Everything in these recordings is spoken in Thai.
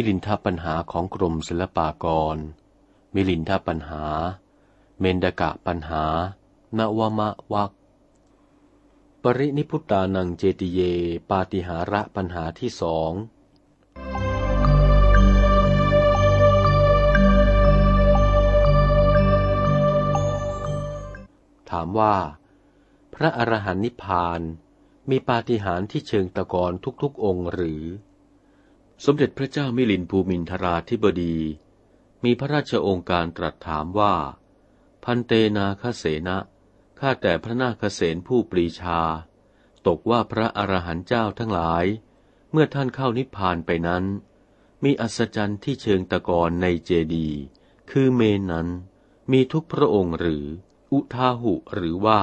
มิลินทปัญหาของกรมศิลปากร มิลินทปัญหา เมนดกะปัญหา นวมะวักปรินิพุตานังเจติเย ปาติหาระปัญหาที่สองถามว่า พระอรหันต์นิพพานมีปาฏิหาริย์ที่เชิงตะกอนทุกๆองค์หรือ สมเด็จพระเจ้ามิลินภูมินทราธิบดี มีพระราชองค์การตรัสถามว่า พันเตนาคเสนะข้าแต่พระนาคเสนผู้ปรีชา ตกว่าพระอรหันต์เจ้าทั้งหลาย เมื่อท่านเข้านิพพานไปนั้น มีอัศจรรย์ที่เชิงตะกอนในเจดีคือเมนนั้น มีทุกพระองค์หรือ อุทาหุหรือว่า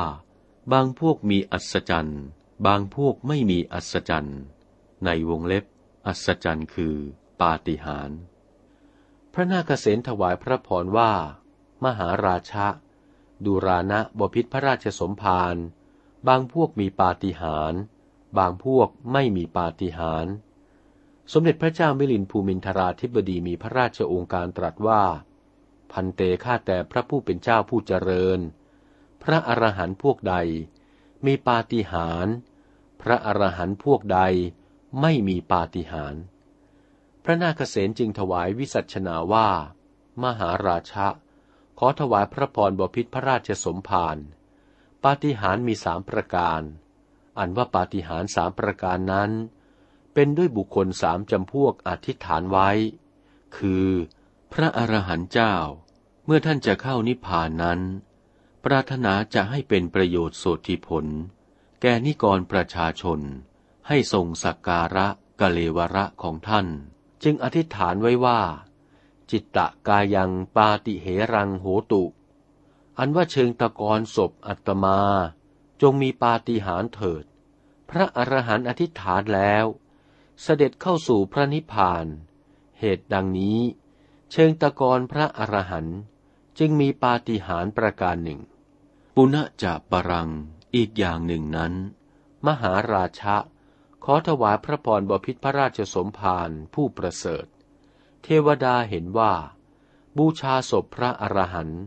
บางพวกมีอัศจรรย์ บางพวกไม่มีอัศจรรย์ ในวงเล็บ อัศจรรย์คือ ปาฏิหาริย์พระนาคเษนถวายพระพรว่า มหาราชะดูรานะบพิษพระราชสมภารบางพวกมีปาฏิหาริย์บางพวกไม่มีปาฏิหาริย์สมเด็จพระเจ้ามิลินภูมินทราธิบดีมีพระราชองค์การตรัสว่า พันเตฆ่าแต่พระผู้เป็นเจ้าผู้เจริญ พระอรหันต์พวกใด มีปาฏิหาริย์พระอรหันต์พวกใด ไม่มีปาฏิหาริย์พระนาคเษนจึงถวายวิสัชนาว่า มหาราชะ ขอถวายพระพรบพิษพระราชสมภารปาฏิหาริย์มีสามประการ อันว่าปาฏิหาริย์สามประการนั้น เป็นด้วยบุคคลสามจำพวกอธิษฐานไว้ คือ พระอรหันต์เจ้า เมื่อท่านจะเข้านิพพานนั้น ปรารถนาจะให้เป็นประโยชน์โสติผล แก่นิกรประชาชน ให้ทรงสักการะกะเลวระของท่าน จึงอธิษฐานไว้ว่า จิตตะกายังปาติเหรังโหตุ อันว่าเชิงตะกอนศพอัตมา จงมีปาฏิหาริย์เถิด พระอรหันต์อธิษฐานแล้ว เสด็จเข้าสู่พระนิพพาน เหตุดังนี้ เชิงตะกอนพระอรหันต์จึงมีปาฏิหาริย์ประการหนึ่ง ปุณจะปรังอีกอย่างหนึ่งนั้น มหาราชะ ขอถวายพระพรบพิษพระราชสมภารผู้ประเสริฐ เทวดาเห็นว่า บูชาศพพระอรหันต์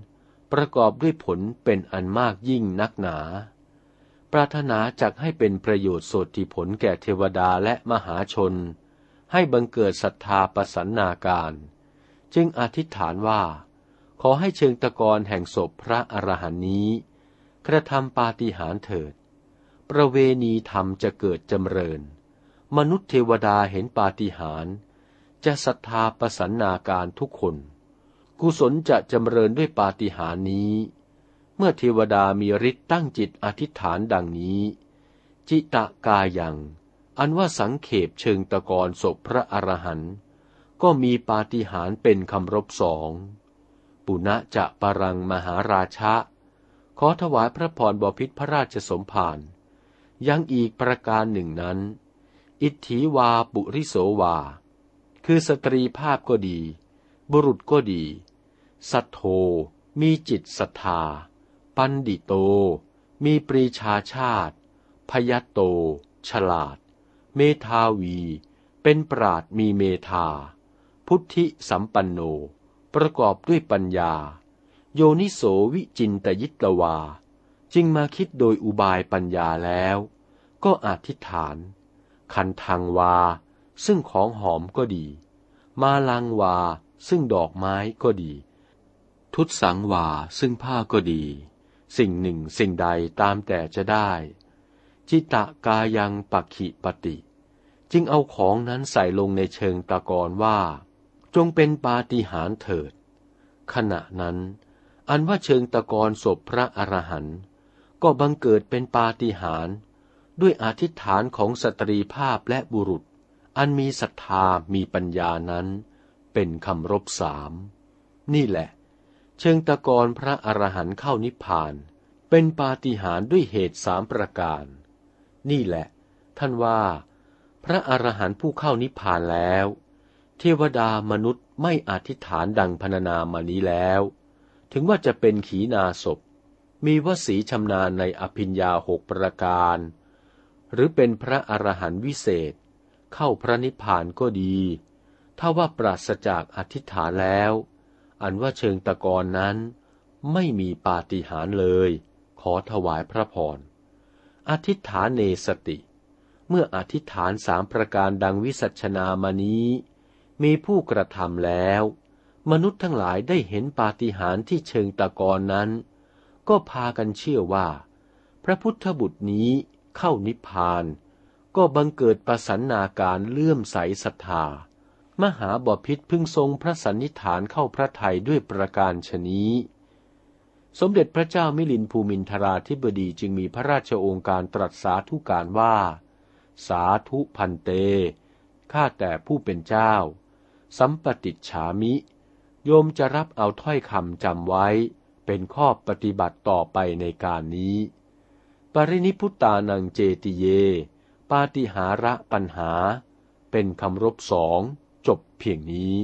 ประกอบด้วยผลเป็นอันมากยิ่งนักหนา ปรารถนาจักให้เป็นประโยชน์โสติผลแก่เทวดาและมหาชน ให้บังเกิดศรัทธาประสันนาการ จึงอธิษฐานว่า ขอให้เชิงตะกอนแห่งศพพระอรหันต์นี้ กระทำปาฏิหาริย์เถิด ประเวณีธรรมจะเกิดจำเริญ มนุษย์เทวดาเห็นปาฏิหาริย์จะศรัทธาประสันนาการทุกคน กุศลจะจำเริญด้วยปาฏิหาริย์นี้ เมื่อเทวดามีฤทธิ์ตั้งจิตอธิษฐานดังนี้ จิตะกายัง อันว่าสังเขปเชิงตะกอนศพพระอรหันต์ก็มีปาฏิหาริย์เป็นคำรบสอง ปุณะจะปรังมหาราชะ ขอถวายพระพรบพิษพระราชสมภาร ยังอีกประการหนึ่งนั้น อิทธิวาปุริโสวา คือสตรีภาพก็ดี บุรุษก็ดี สัทโธมีจิตศรัทธา ปันดิโต มีปรีชาชาติ พยโต ฉลาด เมธาวี เป็นปราดมีเมธา พุทธิสัมปันโน ประกอบด้วยปัญญา โยนิโสวิจินตยิตวา จึงมาคิดโดยอุบายปัญญาแล้ว ก็อธิษฐาน คันทังวา ซึ่งของหอมก็ดี มาลังวาซึ่งดอกไม้ก็ดี ทุตสังวาซึ่งผ้าก็ดี สิ่งหนึ่งสิ่งใดตามแต่จะได้ จิตะกายังปักขิปติจึงเอาของนั้นใส่ลงในเชิงตะกอนว่า จงเป็นปาฏิหาริย์เถิด ขณะนั้น อันว่าเชิงตะกอนศพพระอรหันต์ ก็บังเกิดเป็นปาฏิหาริย์ด้วยอธิษฐานของสตรีภาพและบุรุษ อันมีศรัทธามีปัญญานั้น เป็นคำรบสาม นี่แหละ เชิงตะกอนพระอรหันต์เข้านิพพาน เป็นปาฏิหาริย์ด้วยเหตุสามประการ นี่แหละ ท่านว่า พระอรหันต์ผู้เข้านิพพานแล้ว เทวดามนุษย์ไม่อธิษฐานดังพรรณนามานี้แล้ว ถึงว่าจะเป็นขีนาศพ มีวสีชำนาญในอภิญญาหกประการ หรือเป็นพระอรหันต์วิเศษ เข้าพระนิพพานก็ดี ถ้าว่าปราศจากอธิษฐานแล้ว อันว่าเชิงตะกอนนั้น ไม่มีปาฏิหาริย์เลย ขอถวายพระพร อธิษฐานเนสติ เมื่ออธิษฐานสามประการดังวิสัชนามานี้ มีผู้กระทำแล้ว มนุษย์ทั้งหลายได้เห็นปาฏิหาริย์ที่เชิงตะกอนนั้น ก็พากันเชื่อว่า พระพุทธบุตรนี้เข้านิพพาน ก็บังเกิดประสันนาการเลื่อมใสศรัทธา มหาบพิษพึงทรงพระสันนิฐานเข้าพระทัยด้วยประการชนี้ สมเด็จพระเจ้ามิลินภูมินทราธิบดีจึงมีพระราชโองการตรัสสาธุการว่า สาธุพันเต ข้าแต่ผู้เป็นเจ้า สัมปติฉามิ โยมจะรับเอาถ้อยคำจำไว้ เป็นข้อปฏิบัติต่อไปในการนี้ ปรินิพุตานังเจติเย ปาติหาระปัญหา เป็นคำรบสองจบเพียงนี้